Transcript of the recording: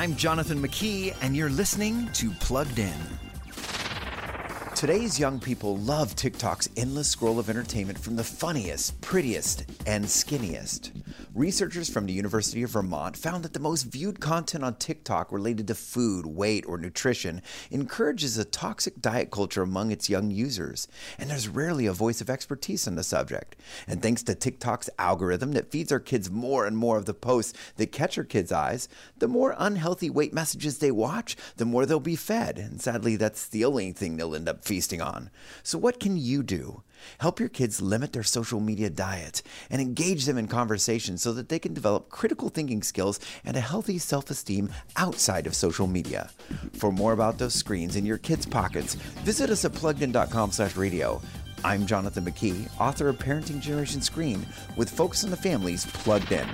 I'm Jonathan McKee, and you're listening to Plugged In. Today's young people love TikTok's endless scroll of entertainment from the funniest, prettiest, and skinniest. Researchers from the University of Vermont found that the most viewed content on TikTok related to food, weight, or nutrition encourages a toxic diet culture among its young users, and there's rarely a voice of expertise on the subject. And thanks to TikTok's algorithm that feeds our kids more and more of the posts that catch our kids' eyes, the more unhealthy weight messages they watch, the more they'll be fed. And sadly, that's the only thing they'll end up feasting on. So, what can you do? Help your kids limit their social media diet and engage them in conversation so that they can develop critical thinking skills and a healthy self esteem outside of social media. For more about those screens in your kids' pockets, visit us at pluggedin.com slash radio. I'm Jonathan McKee, author of Parenting Generation Screen, with Focus on the Family's Plugged In.